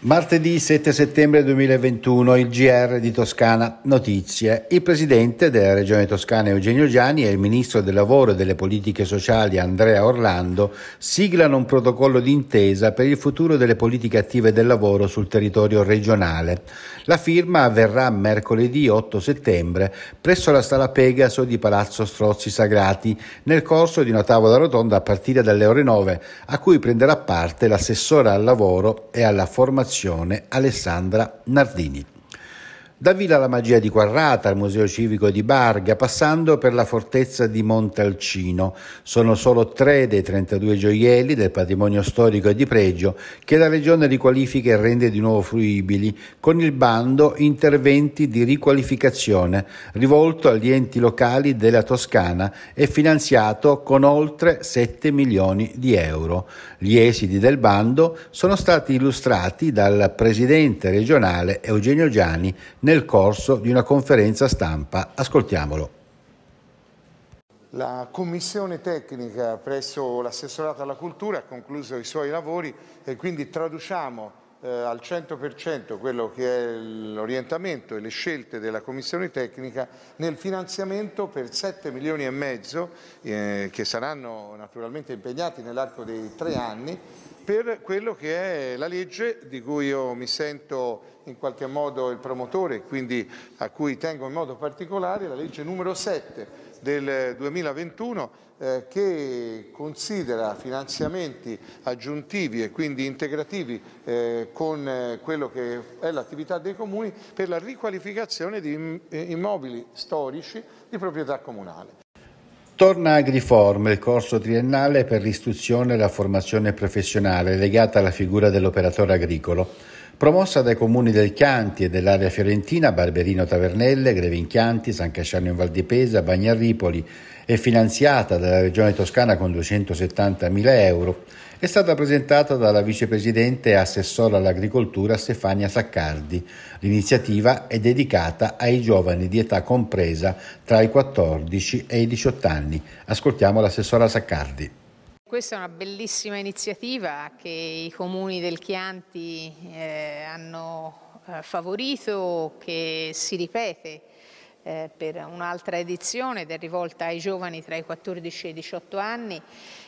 Martedì 7 settembre 2021 il GR di Toscana Notizie. Il presidente della regione toscana Eugenio Giani e il ministro del lavoro e delle politiche sociali Andrea Orlando siglano un protocollo d'intesa per il futuro delle politiche attive del lavoro sul territorio regionale. La firma avverrà mercoledì 8 settembre presso la Sala Pegaso di Palazzo Strozzi Sagrati nel corso di una tavola rotonda a partire dalle ore 9 a cui prenderà parte l'assessore al lavoro e alla formazione Fondazione Alessandra Nardini. Da Villa la Magia di Quarrata al Museo Civico di Barga, passando per la fortezza di Montalcino. Sono solo tre dei 32 gioielli del patrimonio storico e di pregio che la Regione riqualifica e rende di nuovo fruibili con il bando Interventi di riqualificazione, rivolto agli enti locali della Toscana e finanziato con oltre 7 milioni di euro. Gli esiti del bando sono stati illustrati dal presidente regionale Eugenio Giani nel corso di una conferenza stampa. Ascoltiamolo. La commissione tecnica presso l'assessorato alla cultura ha concluso i suoi lavori e quindi traduciamo eh, al 100% quello che è l'orientamento e le scelte della commissione tecnica nel finanziamento per 7 milioni e mezzo eh, che saranno naturalmente impegnati nell'arco dei tre anni per quello che è la legge di cui io mi sento in qualche modo il promotore e quindi a cui tengo in modo particolare, la legge numero 7 del 2021 eh, che considera finanziamenti aggiuntivi e quindi integrativi eh, con eh, quello che è l'attività dei comuni per la riqualificazione di immobili storici di proprietà comunale. Torna Agriform, il corso triennale per l'istruzione e la formazione professionale legata alla figura dell'operatore agricolo. Promossa dai comuni del Chianti e dell'area fiorentina, Barberino Tavernelle, Grevin Chianti, San Casciano in Val di Pesa, Bagnarripoli e finanziata dalla Regione Toscana con 270.000 euro, è stata presentata dalla vicepresidente e assessora all'agricoltura Stefania Saccardi. L'iniziativa è dedicata ai giovani di età compresa tra i 14 e i 18 anni. Ascoltiamo l'assessora Saccardi. Questa è una bellissima iniziativa che i comuni del Chianti eh, hanno eh, favorito, che si ripete eh, per un'altra edizione ed è rivolta ai giovani tra i 14 e i 18 anni.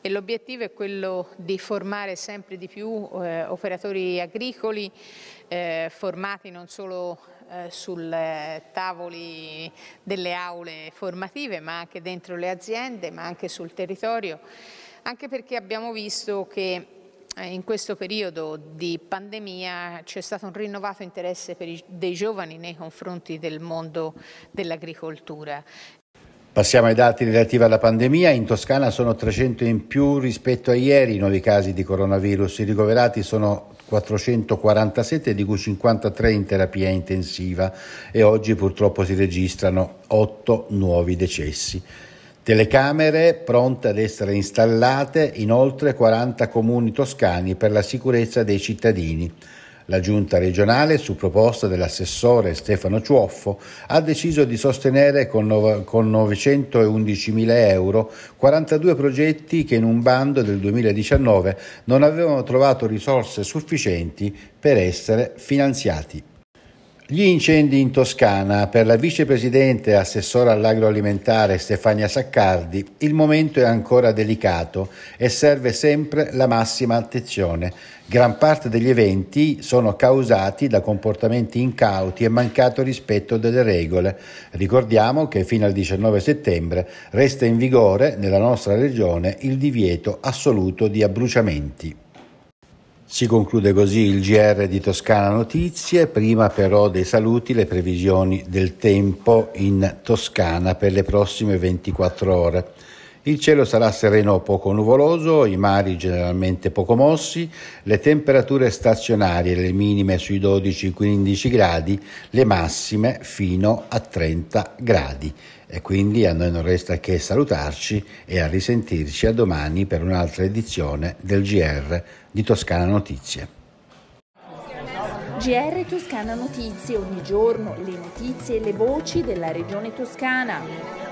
E l'obiettivo è quello di formare sempre di più eh, operatori agricoli eh, formati non solo eh, sul tavoli delle aule formative ma anche dentro le aziende ma anche sul territorio anche perché abbiamo visto che eh, in questo periodo di pandemia c'è stato un rinnovato interesse i, dei giovani nei confronti del mondo dell'agricoltura. Passiamo ai dati relativi alla pandemia. In Toscana sono 300 in più rispetto a ieri i nuovi casi di coronavirus. I ricoverati sono 447, di cui 53 in terapia intensiva e oggi purtroppo si registrano 8 nuovi decessi. Telecamere pronte ad essere installate in oltre 40 comuni toscani per la sicurezza dei cittadini. La giunta regionale, su proposta dell'assessore Stefano Ciuoffo, ha deciso di sostenere con, no- con 911.000 euro 42 progetti che in un bando del 2019 non avevano trovato risorse sufficienti per essere finanziati. Gli incendi in Toscana. Per la vicepresidente e assessora all'agroalimentare Stefania Saccardi il momento è ancora delicato e serve sempre la massima attenzione. Gran parte degli eventi sono causati da comportamenti incauti e mancato rispetto delle regole. Ricordiamo che fino al 19 settembre resta in vigore nella nostra regione il divieto assoluto di abbruciamenti. Si conclude così il GR di Toscana Notizie, prima però dei saluti le previsioni del tempo in Toscana per le prossime 24 ore. Il cielo sarà sereno o poco nuvoloso, i mari generalmente poco mossi, le temperature stazionarie, le minime sui 12-15 gradi, le massime fino a 30 gradi. E quindi a noi non resta che salutarci e a risentirci a domani per un'altra edizione del GR di Toscana Notizie. GR Toscana Notizie, ogni giorno le notizie e le voci della regione toscana.